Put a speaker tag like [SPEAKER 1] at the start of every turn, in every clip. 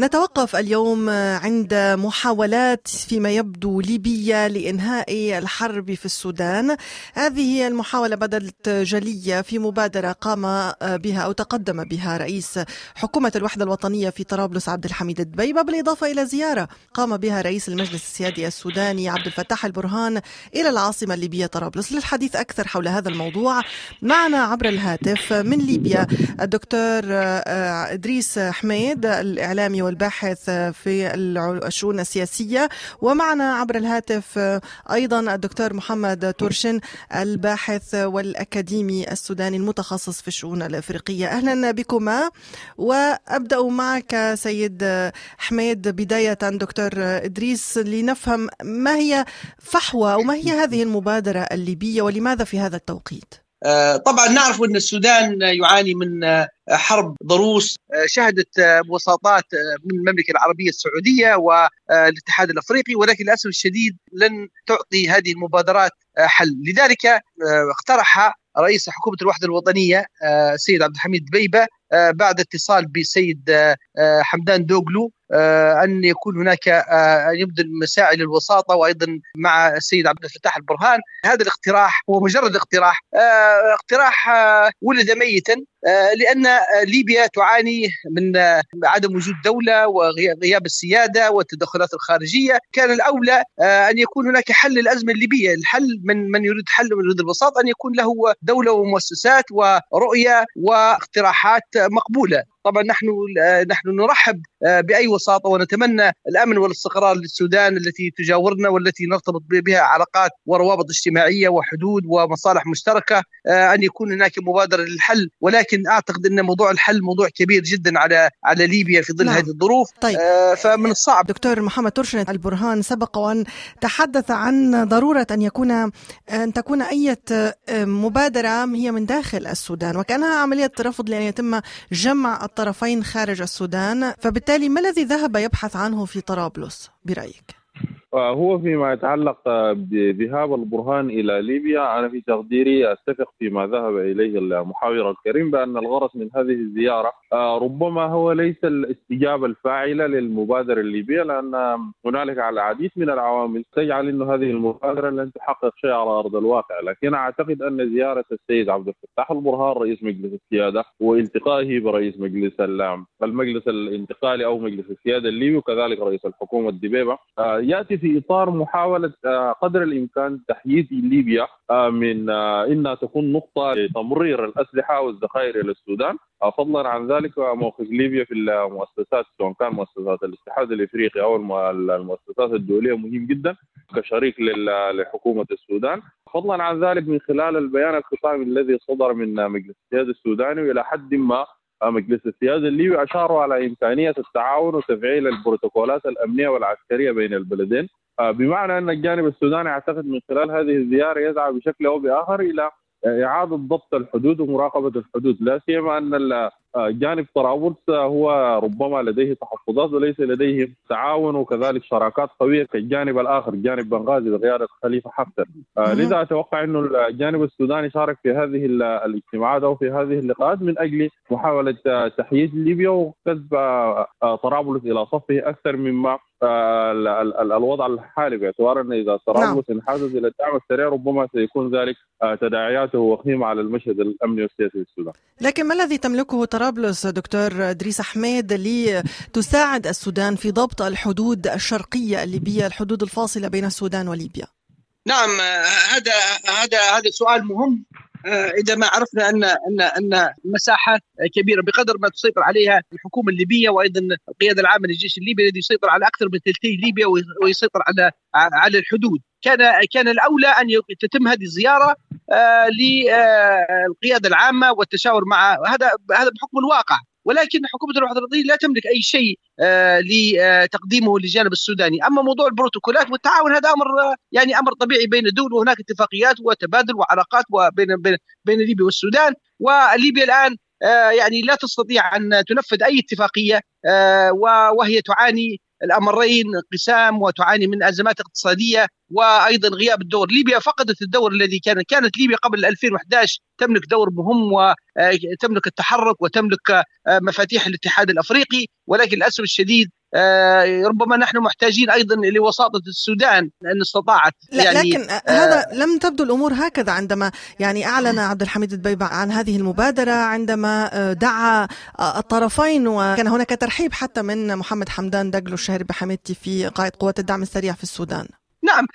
[SPEAKER 1] نتوقف اليوم عند محاولات فيما يبدو ليبية لإنهاء الحرب في السودان. هذه المحاولة بدت جلية في مبادرة قام بها أو تقدم بها رئيس حكومة الوحدة الوطنية في طرابلس عبد الحميد الدبيبة بالإضافة إلى زيارة قام بها رئيس المجلس السيادي السوداني عبد الفتاح البرهان إلى العاصمة الليبية طرابلس للحديث أكثر حول هذا الموضوع. معنا عبر الهاتف من ليبيا الدكتور إدريس حميد الإعلامي والباحث في الشؤون السياسية. ومعنا عبر الهاتف أيضا الدكتور محمد تورشن الباحث والأكاديمي السوداني المتخصص في الشؤون الأفريقية. أهلا بكما. وأبدأ معك سيد حميد. بداية دكتور إدريس لنفهم ما هي فحوى وما هي هذه المبادرة الليبية ولماذا في هذا التوقيت؟
[SPEAKER 2] طبعا نعرف أن السودان يعاني من حرب ضروس شهدت وساطات من المملكة العربية السعودية والاتحاد الأفريقي ولكن للأسف الشديد لن تعطي هذه المبادرات حل. لذلك اقترح رئيس حكومة الوحدة الوطنية السيد عبد الحميد بيبة بعد اتصال بالسيد حمدان دوغلو أن يكون هناك أن يبذل مساعي للوساطة وأيضا مع السيد عبد الفتاح البرهان. هذا الاقتراح هو مجرد اقتراح اقتراح ولد ميتا لأن ليبيا تعاني من عدم وجود دولة وغياب السيادة والتدخلات الخارجية. كان الأولى أن يكون هناك حل للأزمة الليبية الحل من من يريد حل من يريد البساط أن يكون له دولة ومؤسسات ورؤية واقتراحات مقبولة. طبعا نحن نحن نرحب بأي وساطة ونتمنى الأمن والاستقرار للسودان التي تجاورنا والتي نرتبط بها علاقات وروابط اجتماعية وحدود ومصالح مشتركة. أن يكون هناك مبادرة للحل ولكن أعتقد إن موضوع الحل موضوع كبير جدا على على ليبيا في ظل نعم. هذه الظروف
[SPEAKER 1] طيب.
[SPEAKER 2] فمن الصعب
[SPEAKER 1] دكتور محمد ترشن البرهان سبق وأن تحدث عن ضرورة أن يكون أن تكون أي مبادرة هي من داخل السودان وكأنها عملية رفض لأن يتم جمع الطرفين خارج السودان فبالتالي ما الذي ذهب يبحث عنه في طرابلس برأيك؟
[SPEAKER 3] هو فيما يتعلق بذهاب البرهان إلى ليبيا أنا في تقديري أتفق فيما ذهب إليه المحاور الكريم بأن الغرض من هذه الزيارة ربما هو ليس الاستجابة الفاعلة للمبادره الليبية لأن هنالك على العديد من العوامل تجعل انه هذه المبادرة لن تحقق شيء على أرض الواقع لكن أعتقد أن زيارة السيد عبد الفتاح البرهان رئيس مجلس السيادة والتقائه برئيس مجلس المجلس الانتقالي أو مجلس السيادة الليبي وكذلك رئيس الحكومة الدبيبة يأتي في إطار محاولة قدر الإمكان تحييز ليبيا من إنها تكون نقطة لتمرير الأسلحة والذخائر إلى السودان. فضلا عن ذلك موقف ليبيا في المؤسسات سواء كان مؤسسات الاتحاد الإفريقي أو المؤسسات الدولية مهم جدا كشريك لحكومة السودان. فضلا عن ذلك من خلال البيان الختامي الذي صدر من مجلس السياده السوداني وإلى حد ما مجلس السياده الليبي أشاروا على إمكانية التعاون وتفعيل البروتوكولات الأمنية والعسكرية بين البلدين. بمعنى أن الجانب السوداني أعتقد من خلال هذه الزيارة يسعى بشكل أو بآخر إلى إعادة ضبط الحدود ومراقبة الحدود لا سيما أن جانب طرابلس هو ربما لديه تحفظات وليس لديه تعاون وكذلك شراكات قوية كالجانب الآخر جانب بنغازي بقيادة خليفة حفتر. لذا أتوقع انه الجانب السوداني شارك في هذه الاجتماعات أو في هذه اللقاءات من أجل محاولة تحييد ليبيا وكسب طرابلس إلى صفه أكثر مما الوضع الحالي باعتبار إن إذا طرابلس انحازت إلى الدعم السريع ربما سيكون ذلك تداعياته وخيمة على المشهد الأمني والسياسي في السودان.
[SPEAKER 1] لكن ما الذي تملكه طرابلس دكتور ادريس أحمد لتساعد السودان في ضبط الحدود الشرقية الليبية الحدود الفاصلة بين السودان وليبيا؟
[SPEAKER 2] نعم هذا هذا هذا سؤال مهم إذا ما عرفنا ان ان أن مساحات كبيرة بقدر ما تسيطر عليها الحكومة الليبية وأيضا القيادة العامة للجيش الليبي الذي يسيطر على أكثر من ثلثي ليبيا ويسيطر على على الحدود. كان كان الأولى أن تتم هذه الزيارة للقيادة العامة والتشاور مع هذا هذا بحكم الواقع. ولكن حكومة الوحده الوطنيه لا تملك أي شيء لتقديمه للجانب السوداني، أما موضوع البروتوكولات والتعاون هذا أمر يعني أمر طبيعي بين الدول وهناك اتفاقيات وتبادل وعلاقات وبين بين بين ليبيا والسودان. وليبيا الآن يعني لا تستطيع أن تنفذ أي اتفاقية وهي تعاني الأمرين انقسام وتعاني من أزمات اقتصادية وأيضا غياب الدور، ليبيا فقدت الدور الذي كان كانت ليبيا قبل 2011 تملك دور مهم وتملك التحرك وتملك مفاتيح الاتحاد الأفريقي. ولكن للأسف الشديد آه، ربما نحن محتاجين أيضا لوساطة السودان ان استطاعت
[SPEAKER 1] يعني لكن آه هذا لم تبدو الأمور هكذا عندما يعني أعلن عبد الحميد الدبيبه عن هذه المبادرة عندما آه، دعا آه، الطرفين وكان هناك ترحيب حتى من محمد حمدان دقلو الشهير بحميدتي في قائد قوات الدعم السريع في السودان.
[SPEAKER 2] نعم.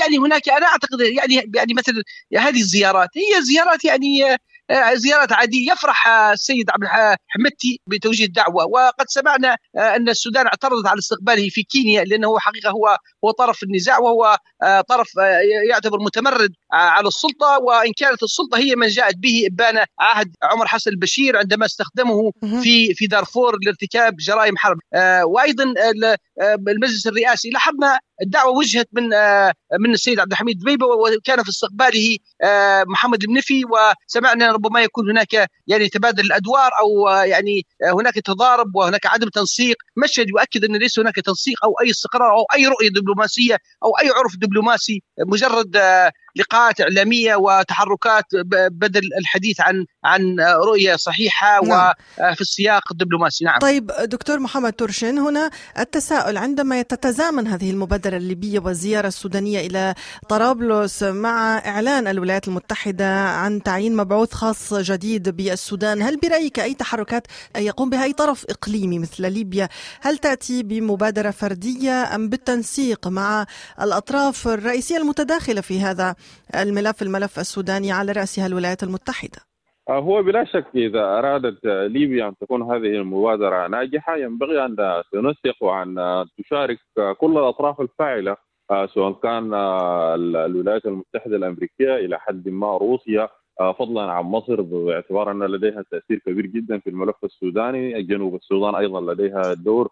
[SPEAKER 2] يعني هناك أنا أعتقد يعني يعني مثل هذه الزيارات هي زيارات يعني آه، زيارات عادية. يفرح السيد عبد الحمدتي بتوجيه الدعوة. وقد سمعنا أن السودان اعترضت على استقباله في كينيا لأنه حقيقة هو هو طرف النزاع وهو طرف يعتبر متمرد على السلطة. وإن كانت السلطة هي من جاءت به إبان عهد عمر حسن البشير عندما استخدمه في في دارفور لارتكاب جرائم حرب. وأيضا المجلس الرئاسي لاحظنا الدعوة وجهت من من السيد عبد الحميد دبيبه وكان في استقباله محمد المنفي وسمعنا ربما يكون هناك يعني تبادل الأدوار أو يعني هناك تضارب وهناك عدم تنسيق. مشهد يؤكد أن ليس هناك تنسيق أو أي استقرار أو أي رؤية دبلوماسية أو أي عرف دبلوماسي مجرد لقاءات إعلامية وتحركات بدل الحديث عن عن رؤية صحيحة نعم. وفي السياق الدبلوماسي. نعم.
[SPEAKER 1] طيب دكتور محمد ترشن هنا التساؤل. عندما تتزامن هذه المبادرة الليبية والزيارة السودانية إلى طرابلس مع إعلان الولايات المتحدة عن تعيين مبعوث خاص جديد بالسودان هل برأيك أي تحركات يقوم بها أي طرف إقليمي مثل ليبيا؟ هل تأتي بمبادرة فردية أم بالتنسيق مع الأطراف الرئيسية المتداخلة في هذا الملف الملف السوداني على رأسها الولايات المتحدة.
[SPEAKER 3] آه، هو بلا شك إذا أرادت ليبيا أن تكون هذه المبادرة ناجحة ينبغي أن تنسق وأن تشارك كل الأطراف الفاعلة آه، سواء كان الولايات المتحدة الأمريكية إلى حد ما روسيا آه، فضلا عن مصر باعتبار أن لديها تأثير كبير جدا في الملف السوداني. جنوب السودان أيضا لديها دور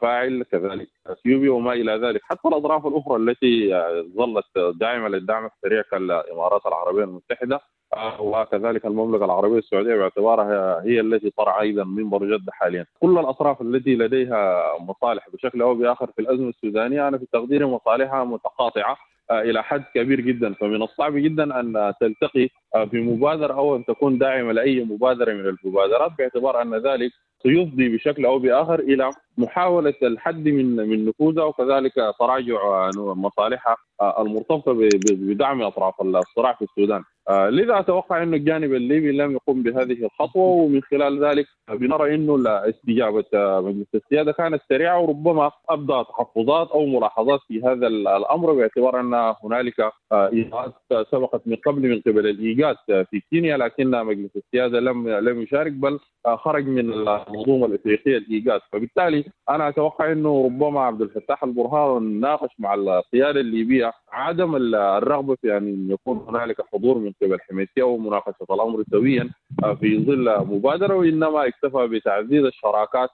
[SPEAKER 3] فاعل كذلك اثيوبيا وما إلى ذلك حتى الأطراف الأخرى التي ظلت داعمة للدعم السريع كالامارات العربية المتحدة آه، وكذلك المملكة العربية السعودية باعتبارها هي التي صرع أيضا منبر جدة حاليا. كل الأطراف التي لديها مصالح بشكل أو بآخر في الأزمة السودانية أنا في تقديري مصالحها متقاطعة آه، إلى حد كبير جدا فمن الصعب جدا أن تلتقي آه، في مبادره أو أن تكون داعمة لأي مبادرة من المبادرات باعتبار أن ذلك سيفضي بشكل أو بآخر إلى محاولة الحد من من نفوذها وكذلك تراجع مصالحها المرتبطة بدعم أطراف الصراع في السودان. آه، لذا أتوقع إنه الجانب الليبي لم يقم بهذه الخطوة ومن خلال ذلك بنرى إنه استجابة مجلس السيادة كانت سريعة وربما ابدى تحفظات أو ملاحظات في هذا الأمر باعتبار أن هنالك آه، اجراءات سبقت من قبل من قبل الإيجاد في كينيا لكن مجلس السيادة لم لم يشارك بل آه، خرج من المنظومة الإفريقية الإيجاد فبالتالي أنا أتوقع إنه ربما عبد الفتاح البرهان ناقش مع القياده الليبيه عدم الرغبة في أن يكون هنالك حضور من قبل حميتي أو مناقشة الأمر سويا آه، في ظل مبادرة وإنما اكتفى بتعزيز الشراكات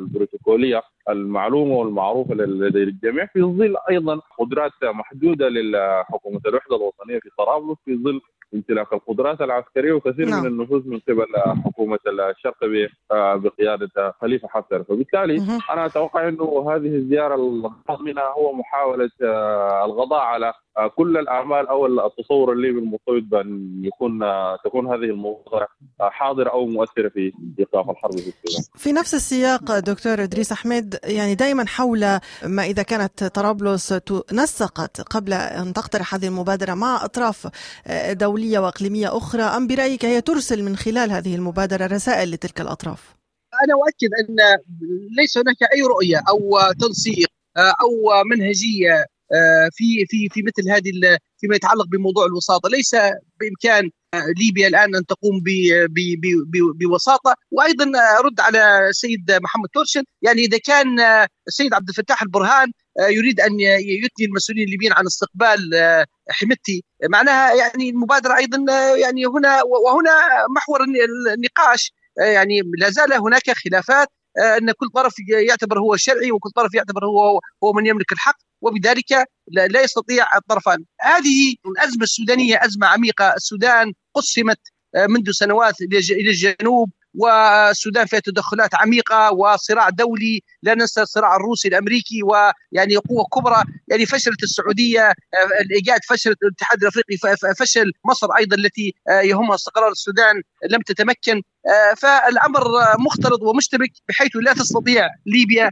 [SPEAKER 3] البروتوكولية المعلومة والمعروفة لدى الجميع في ظل أيضا قدرات محدودة لحكومه الوحدة الوطنية في طرابلس في ظل امتلاك القدرات العسكرية وكثير نعم. من النفوذ من قبل حكومة الشرق بقيادة خليفة حفتر فبالتالي أنا أتوقع إنه هذه الزيارة الغرض منها هو محاولة آه، القضاء على كل الأعمال أو التصور الليبي المرتبط بأن يكون تكون هذه المبادره حاضره أو مؤثره في ايقاف الحرب في السودان.
[SPEAKER 1] في نفس السياق دكتور إدريس أحمد يعني دائما حول ما إذا كانت طرابلس نسقت قبل أن تقترح هذه المبادرة مع أطراف دولية وإقليمية أخرى أم برأيك هي ترسل من خلال هذه المبادرة رسائل لتلك الأطراف؟
[SPEAKER 2] أنا أؤكد أن ليس هناك أي رؤية أو تنسيق أو منهجية في في في مثل هذه فيما يتعلق بموضوع الوساطة. ليس بإمكان ليبيا الآن أن تقوم بوساطة. وأيضا أرد على السيد محمد تورشن يعني إذا كان السيد عبد الفتاح البرهان يريد أن يثني المسؤولين الليبيين عن استقبال حمتي معناها يعني المبادرة أيضا يعني هنا وهنا محور النقاش يعني لا زال هناك خلافات. أن كل طرف يعتبر هو الشرعي وكل طرف يعتبر هو هو من يملك الحق وبذلك لا يستطيع الطرفان. هذه الأزمة السودانية أزمة عميقة. السودان قسمت منذ سنوات إلى الجنوب والسودان فيها تدخلات عميقة وصراع دولي. لا ننسى الصراع الروسي الأمريكي ويعني قوة كبرى. يعني فشلت السعودية الايجاد فشلت الاتحاد الأفريقي فشل مصر أيضا التي يهمها استقرار السودان لم تتمكن. فالأمر مختلط ومشتبك بحيث لا تستطيع ليبيا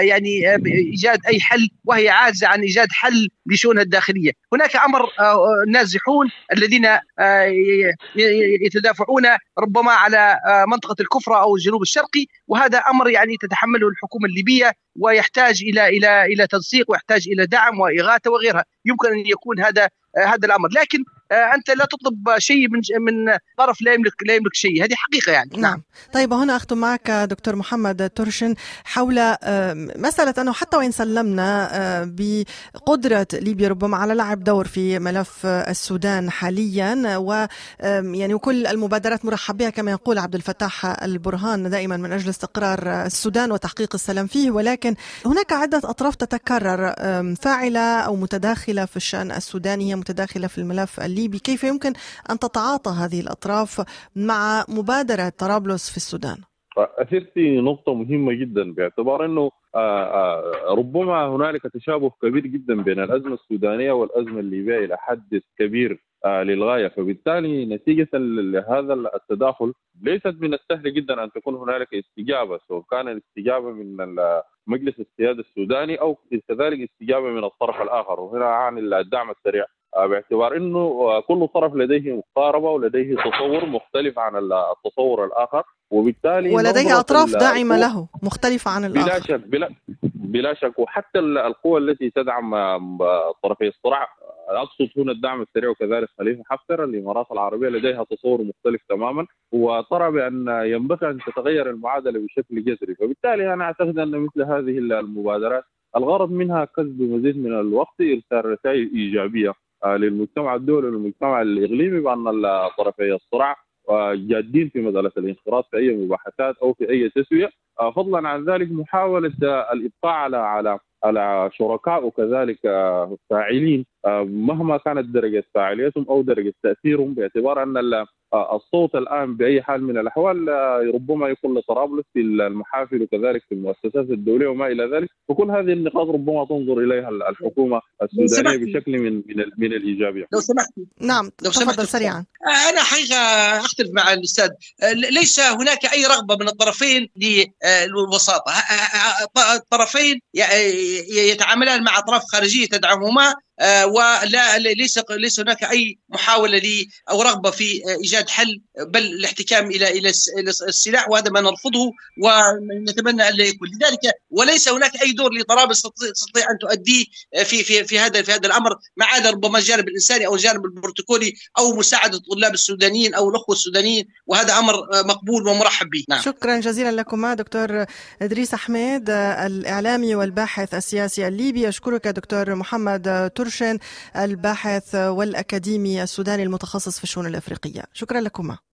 [SPEAKER 2] يعني ايجاد أي حل وهي عاجزة عن إيجاد حل لشؤونها الداخلية، هناك أمر نازحون الذين يتدافعون ربما على منطقة الكفرة أو الجنوب الشرقي وهذا أمر يعني تتحمله الحكومة الليبية ويحتاج إلى إلى إلى تنسيق ويحتاج إلى دعم وإغاثة وغيرها، يمكن أن يكون هذا هذا الأمر، لكن أنت لا تطلب شيء من من طرف لا يملك لا يملك شيء. هذه حقيقة يعني.
[SPEAKER 1] نعم. طيب هنا اختم معك دكتور محمد ترشن حول مسألة أنه حتى وإن سلمنا بقدرة ليبيا ربما على لعب دور في ملف السودان حاليا و يعني وكل المبادرات مرحب بها كما يقول عبد الفتاح البرهان دائما من أجل استقرار السودان وتحقيق السلام فيه. ولكن هناك عدة أطراف تتكرر فاعلة أو متداخلة في الشأن السوداني هي متداخلة في الملف الليبي كيف يمكن أن تتعاطى هذه الأطراف مع مبادرة طرابلس في السودان؟
[SPEAKER 3] أثرتي نقطة مهمة جدا باعتبار أنه ربما هنالك تشابه كبير جدا بين الأزمة السودانية والأزمة الليبية إلى حد كبير للغاية. فبالتالي نتيجة لهذا التداخل ليست من السهل جدا أن تكون هنالك استجابة سواء كان الاستجابة من مجلس السيادة السوداني أو كذلك استجابة من الطرف الآخر. وهنا عن الدعم السريع. باعتبار إنه كل طرف لديه مقاربة ولديه تصور مختلف عن التصور الآخر وبالتالي
[SPEAKER 1] ولديه أطراف داعمة له مختلفة عن الآخر.
[SPEAKER 3] بلا شك بلا بلا شك. وحتى القوى التي تدعم طرفي الصراع أقصد هنا الدعم السريع وكذلك خليفة حفتر الامارات العربية لديها تصور مختلف تماما وترى بأن ينبغي أن تتغير المعادلة بشكل جذري. فبالتالي أنا أعتقد أن مثل هذه المبادرات الغرض منها كسب مزيد من الوقت إرسال رسائل إيجابية. للمجتمع الدولي والمجتمع الإقليمي بأن طرفي الصراع جادين في مساله الانخراط في أي مباحثات أو في أي تسوية. فضلا عن ذلك محاولة الإبقاء على على على شركاء وكذلك فاعلين مهما كانت درجة فاعليتهم أو درجة تأثيرهم باعتبار أن الصوت الآن بأي حال من الأحوال ربما يكون لطرابلس في المحافل وكذلك في المؤسسات الدولية وما إلى ذلك. وكل هذه النقاط ربما تنظر إليها الحكومة السودانية بشكل من من, من الايجابيه
[SPEAKER 2] لو سمحت
[SPEAKER 1] نعم لو سمحت سريعا.
[SPEAKER 2] أنا حقيقة أختلف مع الأستاذ. ليس هناك أي رغبة من الطرفين للوساطه الطرفين يتعاملان مع اطراف خارجيه تدعمهما ولا ليس ليس هناك أي محاولة لي أو رغبة في إيجاد حل بل الاحتكام إلى إلى السلاح وهذا ما نرفضه ونتمنى الا يكون. لذلك وليس هناك أي دور لطرابلس تستطيع أن تؤديه في في في هذا في هذا الأمر ما عدا ربما الجانب الإنساني أو الجانب البروتوكولي أو مساعدة الطلاب السودانيين أو الأخوة السودانيين وهذا أمر مقبول ومرحب به.
[SPEAKER 1] نعم. شكرا جزيلا لكما دكتور إدريس أحمد الإعلامي والباحث السياسي الليبي. أشكرك دكتور محمد تر ترشن الباحث والأكاديمي السوداني المتخصص في الشؤون الأفريقية. شكرا لكما.